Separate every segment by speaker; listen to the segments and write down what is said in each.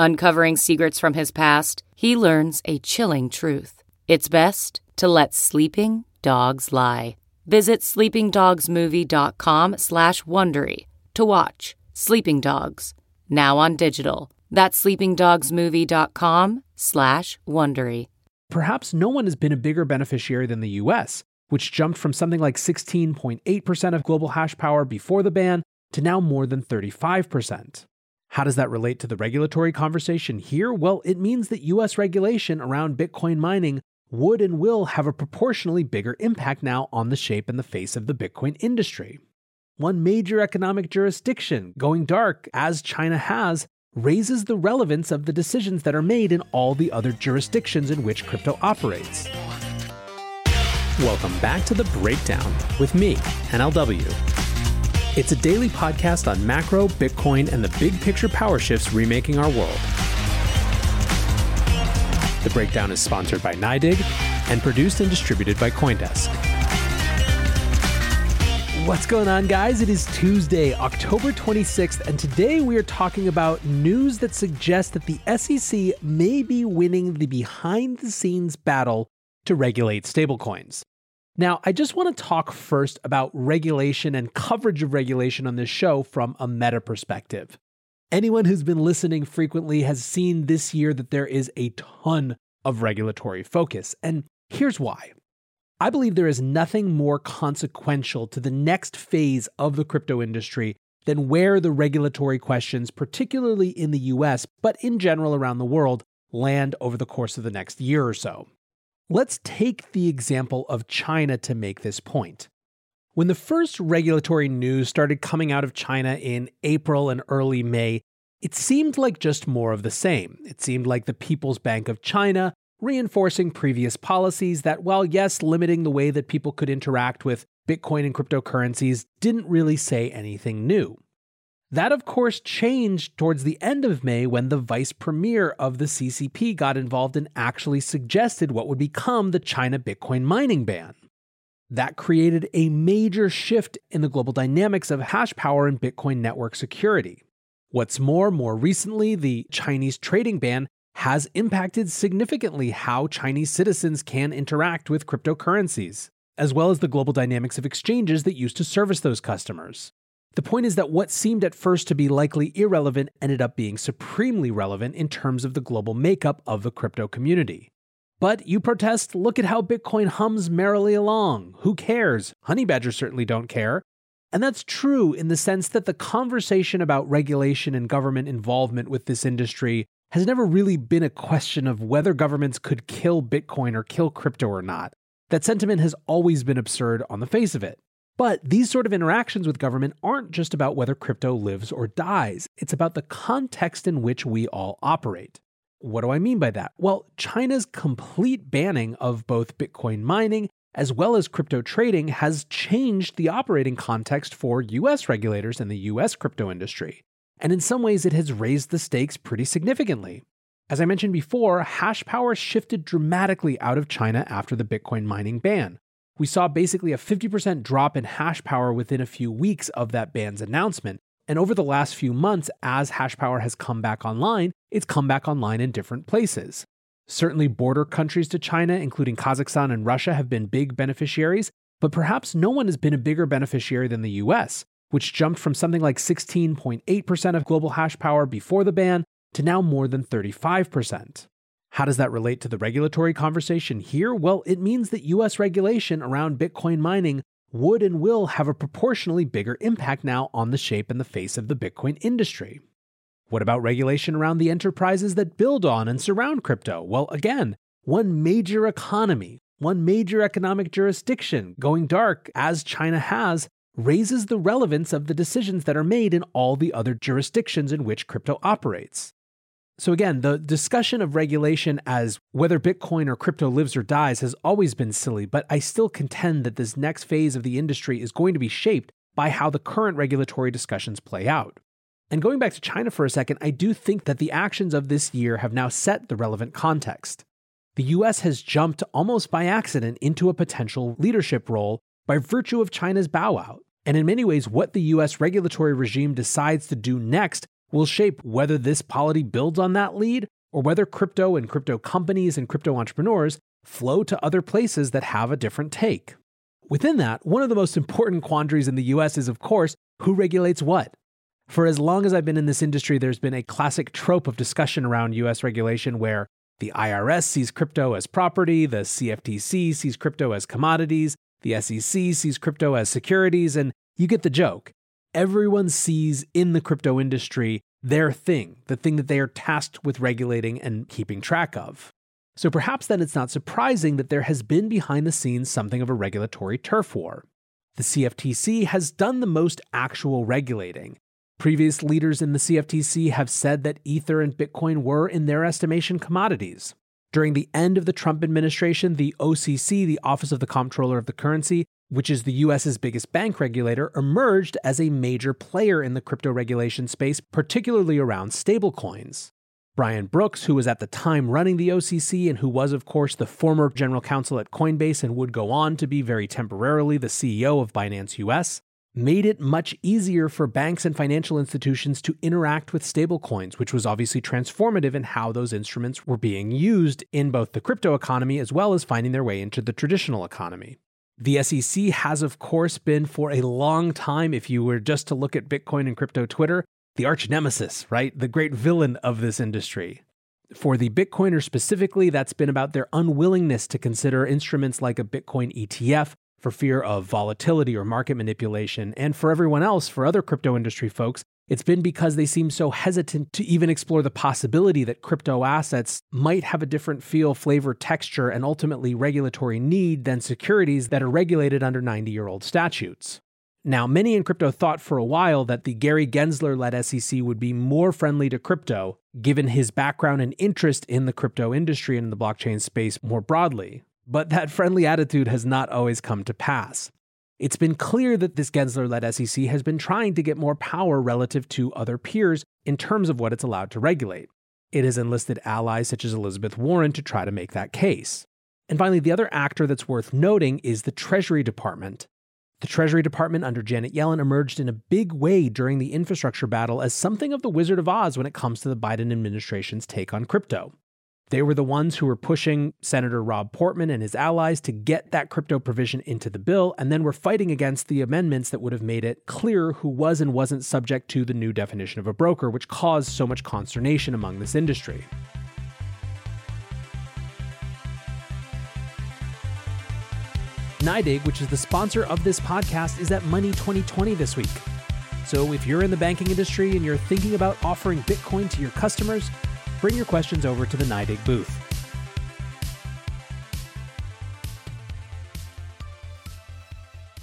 Speaker 1: Uncovering secrets from his past, he learns a chilling truth. It's best to let sleeping dogs lie. Visit sleepingdogsmovie.com slash Wondery to watch Sleeping Dogs, now on digital. That's sleepingdogsmovie.com slash Wondery.
Speaker 2: Perhaps no one has been a bigger beneficiary than the US, which jumped from something like 16.8% of global hash power before the ban to now more than 35%. How does that relate to the regulatory conversation here? Well, it means that US regulation around Bitcoin mining would and will have a proportionally bigger impact now on the shape and the face of the Bitcoin industry. One major economic jurisdiction going dark, as China has, raises the relevance of the decisions that are made in all the other jurisdictions in which crypto operates. Welcome back to The Breakdown with me, NLW. It's a daily podcast on macro, Bitcoin, and the big picture power shifts remaking our world. The breakdown is sponsored by NYDIG and produced and distributed by Coindesk. What's going on, guys? It is Tuesday, October 26th, and today we are talking about news that suggests that the SEC may be winning the behind the scenes battle to regulate stablecoins. Now, I just want to talk first about regulation and coverage of regulation on this show from a meta perspective. Anyone who's been listening frequently has seen this year that there is a ton of regulatory focus. And here's why. I believe there is nothing more consequential to the next phase of the crypto industry than where the regulatory questions, particularly in the US, but in general around the world, land over the course of the next year or so. Let's take the example of China to make this point. When the first regulatory news started coming out of China in April and early May, it seemed like just more of the same. It seemed like the People's Bank of China reinforcing previous policies that, while yes, limiting the way that people could interact with Bitcoin and cryptocurrencies, didn't really say anything new. That, of course, changed towards the end of May when the vice premier of the CCP got involved and actually suggested what would become the China Bitcoin mining ban. That created a major shift in the global dynamics of hash power and Bitcoin network security. What's more, more recently, the Chinese trading ban has impacted significantly how Chinese citizens can interact with cryptocurrencies, as well as the global dynamics of exchanges that used to service those customers. The point is that what seemed at first to be likely irrelevant ended up being supremely relevant in terms of the global makeup of the crypto community. But you protest, look at how Bitcoin hums merrily along. Who cares? Honey badgers certainly don't care. And that's true in the sense that the conversation about regulation and government involvement with this industry has never really been a question of whether governments could kill Bitcoin or kill crypto or not. That sentiment has always been absurd on the face of it. But these sort of interactions with government aren't just about whether crypto lives or dies, it's about the context in which we all operate. What do I mean by that? Well, China's complete banning of both Bitcoin mining as well as crypto trading has changed the operating context for US regulators and the US crypto industry. And in some ways, it has raised the stakes pretty significantly. As I mentioned before, hash power shifted dramatically out of China after the Bitcoin mining ban we saw basically a 50% drop in hash power within a few weeks of that ban's announcement. And over the last few months, as hash power has come back online, it's come back online in different places. Certainly, border countries to China, including Kazakhstan and Russia, have been big beneficiaries, but perhaps no one has been a bigger beneficiary than the US, which jumped from something like 16.8% of global hash power before the ban to now more than 35%. How does that relate to the regulatory conversation here? Well, it means that US regulation around Bitcoin mining would and will have a proportionally bigger impact now on the shape and the face of the Bitcoin industry. What about regulation around the enterprises that build on and surround crypto? Well, again, one major economy, one major economic jurisdiction going dark, as China has, raises the relevance of the decisions that are made in all the other jurisdictions in which crypto operates. So, again, the discussion of regulation as whether Bitcoin or crypto lives or dies has always been silly, but I still contend that this next phase of the industry is going to be shaped by how the current regulatory discussions play out. And going back to China for a second, I do think that the actions of this year have now set the relevant context. The US has jumped almost by accident into a potential leadership role by virtue of China's bow out. And in many ways, what the US regulatory regime decides to do next will shape whether this polity builds on that lead or whether crypto and crypto companies and crypto entrepreneurs flow to other places that have a different take. Within that, one of the most important quandaries in the US is, of course, who regulates what? For as long as I've been in this industry, there's been a classic trope of discussion around US regulation where the IRS sees crypto as property, the CFTC sees crypto as commodities, the SEC sees crypto as securities, and you get the joke everyone sees in the crypto industry their thing, the thing that they are tasked with regulating and keeping track of. So perhaps then it's not surprising that there has been behind the scenes something of a regulatory turf war. The CFTC has done the most actual regulating. Previous leaders in the CFTC have said that Ether and Bitcoin were, in their estimation, commodities. During the end of the Trump administration, the OCC, the Office of the Comptroller of the Currency, which is the US's biggest bank regulator, emerged as a major player in the crypto regulation space, particularly around stablecoins. Brian Brooks, who was at the time running the OCC and who was, of course, the former general counsel at Coinbase and would go on to be very temporarily the CEO of Binance US, made it much easier for banks and financial institutions to interact with stablecoins, which was obviously transformative in how those instruments were being used in both the crypto economy as well as finding their way into the traditional economy. The SEC has, of course, been for a long time, if you were just to look at Bitcoin and crypto Twitter, the arch nemesis, right? The great villain of this industry. For the Bitcoiner specifically, that's been about their unwillingness to consider instruments like a Bitcoin ETF for fear of volatility or market manipulation. And for everyone else, for other crypto industry folks, it's been because they seem so hesitant to even explore the possibility that crypto assets might have a different feel, flavor, texture, and ultimately regulatory need than securities that are regulated under 90 year old statutes. Now, many in crypto thought for a while that the Gary Gensler led SEC would be more friendly to crypto, given his background and interest in the crypto industry and in the blockchain space more broadly. But that friendly attitude has not always come to pass. It's been clear that this Gensler led SEC has been trying to get more power relative to other peers in terms of what it's allowed to regulate. It has enlisted allies such as Elizabeth Warren to try to make that case. And finally, the other actor that's worth noting is the Treasury Department. The Treasury Department under Janet Yellen emerged in a big way during the infrastructure battle as something of the Wizard of Oz when it comes to the Biden administration's take on crypto. They were the ones who were pushing Senator Rob Portman and his allies to get that crypto provision into the bill, and then were fighting against the amendments that would have made it clear who was and wasn't subject to the new definition of a broker, which caused so much consternation among this industry. NYDIG, which is the sponsor of this podcast, is at Money 2020 this week. So if you're in the banking industry and you're thinking about offering Bitcoin to your customers, bring your questions over to the NYDIG booth.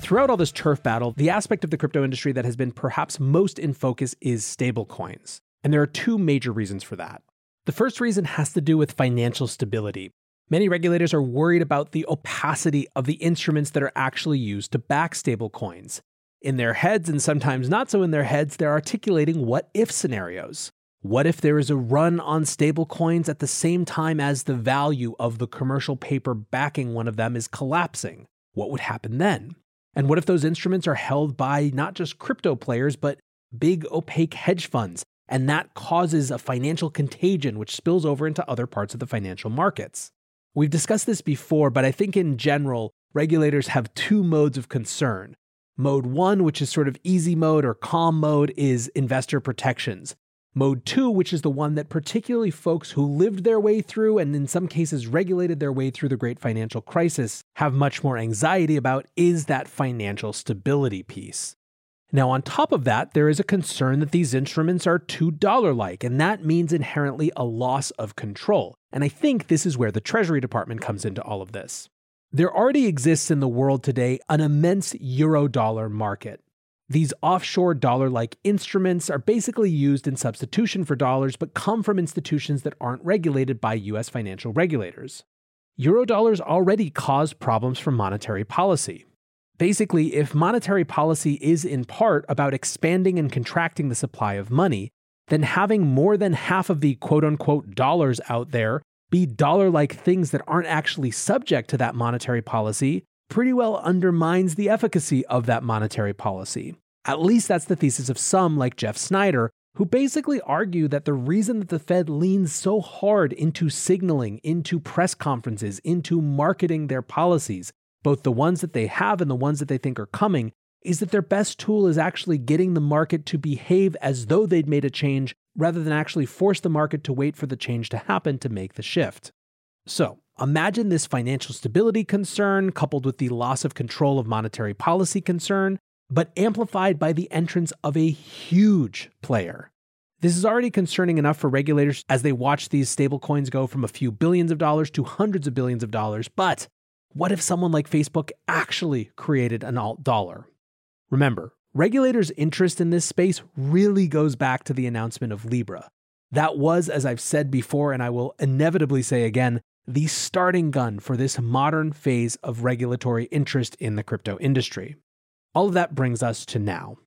Speaker 2: Throughout all this turf battle, the aspect of the crypto industry that has been perhaps most in focus is stablecoins. And there are two major reasons for that. The first reason has to do with financial stability. Many regulators are worried about the opacity of the instruments that are actually used to back stablecoins. In their heads, and sometimes not so in their heads, they're articulating what if scenarios. What if there is a run on stablecoins at the same time as the value of the commercial paper backing one of them is collapsing? What would happen then? And what if those instruments are held by not just crypto players, but big opaque hedge funds? And that causes a financial contagion which spills over into other parts of the financial markets. We've discussed this before, but I think in general, regulators have two modes of concern. Mode one, which is sort of easy mode or calm mode, is investor protections. Mode 2, which is the one that particularly folks who lived their way through and in some cases regulated their way through the great financial crisis have much more anxiety about, is that financial stability piece. Now, on top of that, there is a concern that these instruments are too dollar like, and that means inherently a loss of control. And I think this is where the Treasury Department comes into all of this. There already exists in the world today an immense euro dollar market. These offshore dollar like instruments are basically used in substitution for dollars, but come from institutions that aren't regulated by US financial regulators. Eurodollars already cause problems for monetary policy. Basically, if monetary policy is in part about expanding and contracting the supply of money, then having more than half of the quote unquote dollars out there be dollar like things that aren't actually subject to that monetary policy pretty well undermines the efficacy of that monetary policy. At least that's the thesis of some, like Jeff Snider, who basically argue that the reason that the Fed leans so hard into signaling, into press conferences, into marketing their policies, both the ones that they have and the ones that they think are coming, is that their best tool is actually getting the market to behave as though they'd made a change rather than actually force the market to wait for the change to happen to make the shift. So, imagine this financial stability concern coupled with the loss of control of monetary policy concern, but amplified by the entrance of a huge player. This is already concerning enough for regulators as they watch these stablecoins go from a few billions of dollars to hundreds of billions of dollars. But what if someone like Facebook actually created an alt dollar? Remember, regulators' interest in this space really goes back to the announcement of Libra. That was, as I've said before, and I will inevitably say again, the starting gun for this modern phase of regulatory interest in the crypto industry. All of that brings us to now.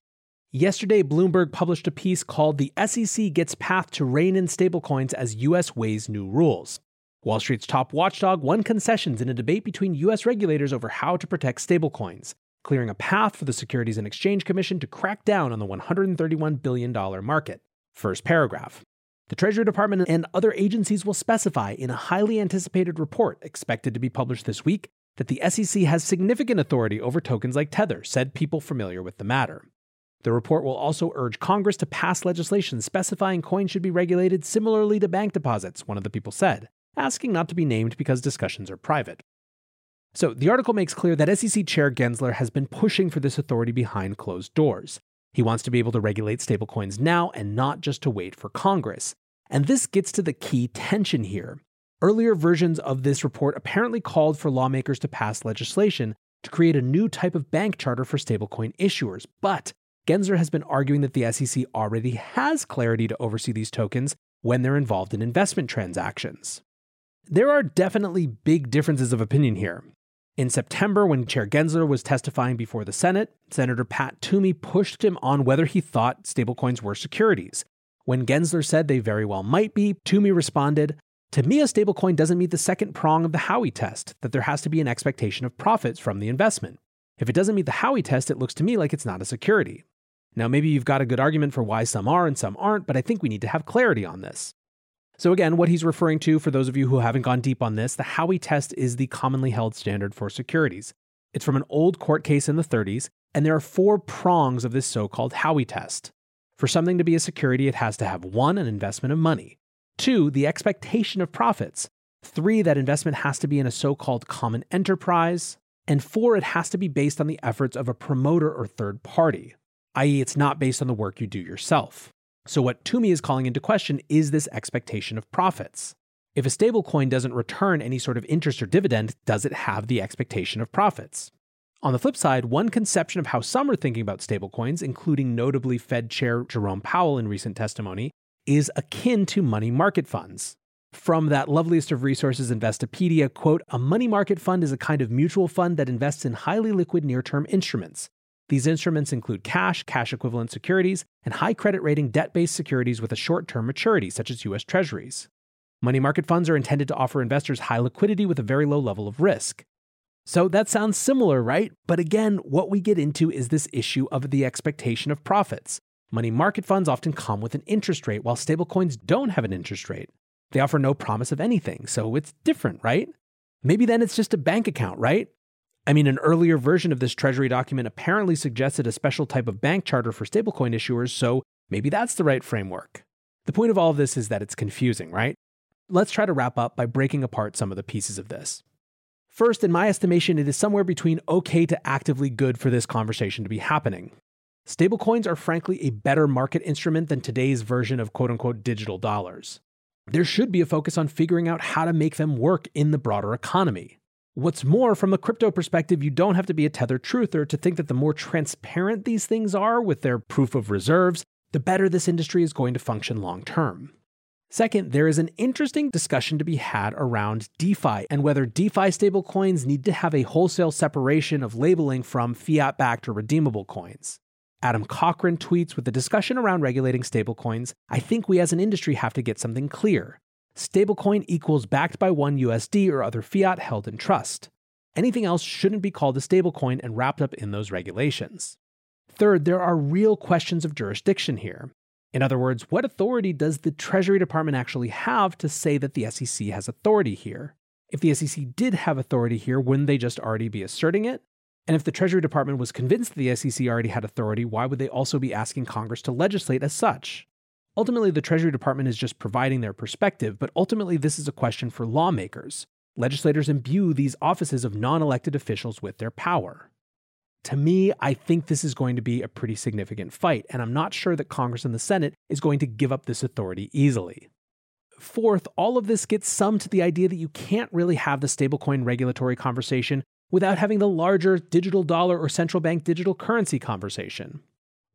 Speaker 2: Yesterday, Bloomberg published a piece called The SEC Gets Path to Rein in Stablecoins as US Weighs New Rules. Wall Street's top watchdog won concessions in a debate between US regulators over how to protect stablecoins, clearing a path for the Securities and Exchange Commission to crack down on the $131 billion market. First paragraph. The Treasury Department and other agencies will specify in a highly anticipated report expected to be published this week that the SEC has significant authority over tokens like Tether, said people familiar with the matter. The report will also urge Congress to pass legislation specifying coins should be regulated similarly to bank deposits, one of the people said asking not to be named because discussions are private. So, the article makes clear that SEC Chair Gensler has been pushing for this authority behind closed doors. He wants to be able to regulate stablecoins now and not just to wait for Congress. And this gets to the key tension here. Earlier versions of this report apparently called for lawmakers to pass legislation to create a new type of bank charter for stablecoin issuers. But Gensler has been arguing that the SEC already has clarity to oversee these tokens when they're involved in investment transactions. There are definitely big differences of opinion here. In September, when Chair Gensler was testifying before the Senate, Senator Pat Toomey pushed him on whether he thought stablecoins were securities. When Gensler said they very well might be, Toomey responded, To me, a stablecoin doesn't meet the second prong of the Howey test, that there has to be an expectation of profits from the investment. If it doesn't meet the Howey test, it looks to me like it's not a security. Now, maybe you've got a good argument for why some are and some aren't, but I think we need to have clarity on this. So, again, what he's referring to, for those of you who haven't gone deep on this, the Howey test is the commonly held standard for securities. It's from an old court case in the 30s, and there are four prongs of this so called Howey test. For something to be a security, it has to have one, an investment of money, two, the expectation of profits, three, that investment has to be in a so called common enterprise, and four, it has to be based on the efforts of a promoter or third party, i.e., it's not based on the work you do yourself. So, what Toomey is calling into question is this expectation of profits. If a stablecoin doesn't return any sort of interest or dividend, does it have the expectation of profits? On the flip side, one conception of how some are thinking about stablecoins, including notably Fed Chair Jerome Powell in recent testimony, is akin to money market funds. From that loveliest of resources, Investopedia, quote, a money market fund is a kind of mutual fund that invests in highly liquid near term instruments. These instruments include cash, cash equivalent securities, and high credit rating debt based securities with a short term maturity, such as U.S. Treasuries. Money market funds are intended to offer investors high liquidity with a very low level of risk. So that sounds similar, right? But again, what we get into is this issue of the expectation of profits. Money market funds often come with an interest rate, while stablecoins don't have an interest rate. They offer no promise of anything, so it's different, right? Maybe then it's just a bank account, right? I mean, an earlier version of this Treasury document apparently suggested a special type of bank charter for stablecoin issuers, so maybe that's the right framework. The point of all of this is that it's confusing, right? Let's try to wrap up by breaking apart some of the pieces of this. First, in my estimation, it is somewhere between okay to actively good for this conversation to be happening. Stablecoins are frankly a better market instrument than today's version of quote unquote digital dollars. There should be a focus on figuring out how to make them work in the broader economy. What's more, from a crypto perspective, you don't have to be a Tether truther to think that the more transparent these things are with their proof of reserves, the better this industry is going to function long term. Second, there is an interesting discussion to be had around DeFi and whether DeFi stablecoins need to have a wholesale separation of labeling from fiat backed or redeemable coins. Adam Cochran tweets with the discussion around regulating stablecoins, I think we as an industry have to get something clear. Stablecoin equals backed by one USD or other fiat held in trust. Anything else shouldn't be called a stablecoin and wrapped up in those regulations. Third, there are real questions of jurisdiction here. In other words, what authority does the Treasury Department actually have to say that the SEC has authority here? If the SEC did have authority here, wouldn't they just already be asserting it? And if the Treasury Department was convinced that the SEC already had authority, why would they also be asking Congress to legislate as such? Ultimately, the Treasury Department is just providing their perspective, but ultimately, this is a question for lawmakers. Legislators imbue these offices of non elected officials with their power. To me, I think this is going to be a pretty significant fight, and I'm not sure that Congress and the Senate is going to give up this authority easily. Fourth, all of this gets summed to the idea that you can't really have the stablecoin regulatory conversation without having the larger digital dollar or central bank digital currency conversation.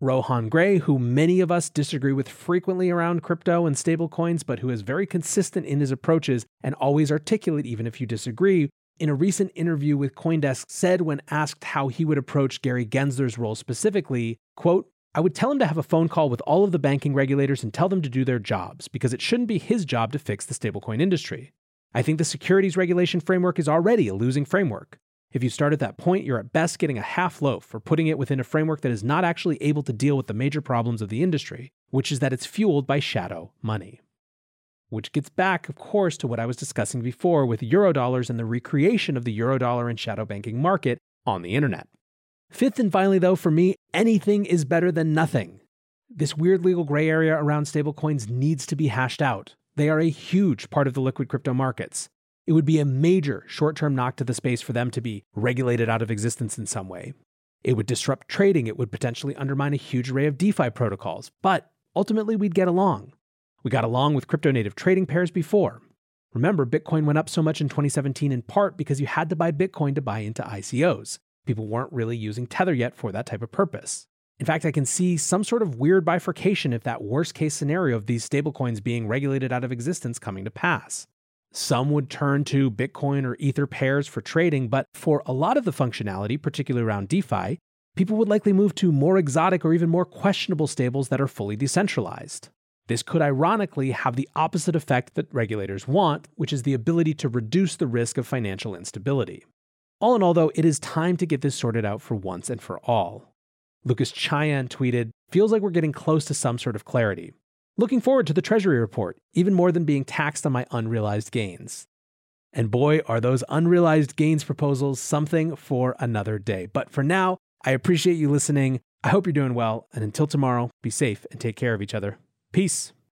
Speaker 2: Rohan Grey, who many of us disagree with frequently around crypto and stablecoins, but who is very consistent in his approaches and always articulate even if you disagree, in a recent interview with Coindesk said when asked how he would approach Gary Gensler's role specifically, quote, I would tell him to have a phone call with all of the banking regulators and tell them to do their jobs because it shouldn't be his job to fix the stablecoin industry. I think the securities regulation framework is already a losing framework. If you start at that point, you're at best getting a half loaf for putting it within a framework that is not actually able to deal with the major problems of the industry, which is that it's fueled by shadow money. Which gets back, of course, to what I was discussing before with eurodollars and the recreation of the eurodollar and shadow banking market on the internet. Fifth and finally, though, for me, anything is better than nothing. This weird legal gray area around stablecoins needs to be hashed out. They are a huge part of the liquid crypto markets. It would be a major short term knock to the space for them to be regulated out of existence in some way. It would disrupt trading, it would potentially undermine a huge array of DeFi protocols, but ultimately we'd get along. We got along with crypto native trading pairs before. Remember, Bitcoin went up so much in 2017 in part because you had to buy Bitcoin to buy into ICOs. People weren't really using Tether yet for that type of purpose. In fact, I can see some sort of weird bifurcation if that worst case scenario of these stablecoins being regulated out of existence coming to pass. Some would turn to Bitcoin or Ether pairs for trading, but for a lot of the functionality, particularly around DeFi, people would likely move to more exotic or even more questionable stables that are fully decentralized. This could ironically have the opposite effect that regulators want, which is the ability to reduce the risk of financial instability. All in all, though, it is time to get this sorted out for once and for all. Lucas Chayan tweeted, Feels like we're getting close to some sort of clarity. Looking forward to the Treasury report, even more than being taxed on my unrealized gains. And boy, are those unrealized gains proposals something for another day. But for now, I appreciate you listening. I hope you're doing well. And until tomorrow, be safe and take care of each other. Peace.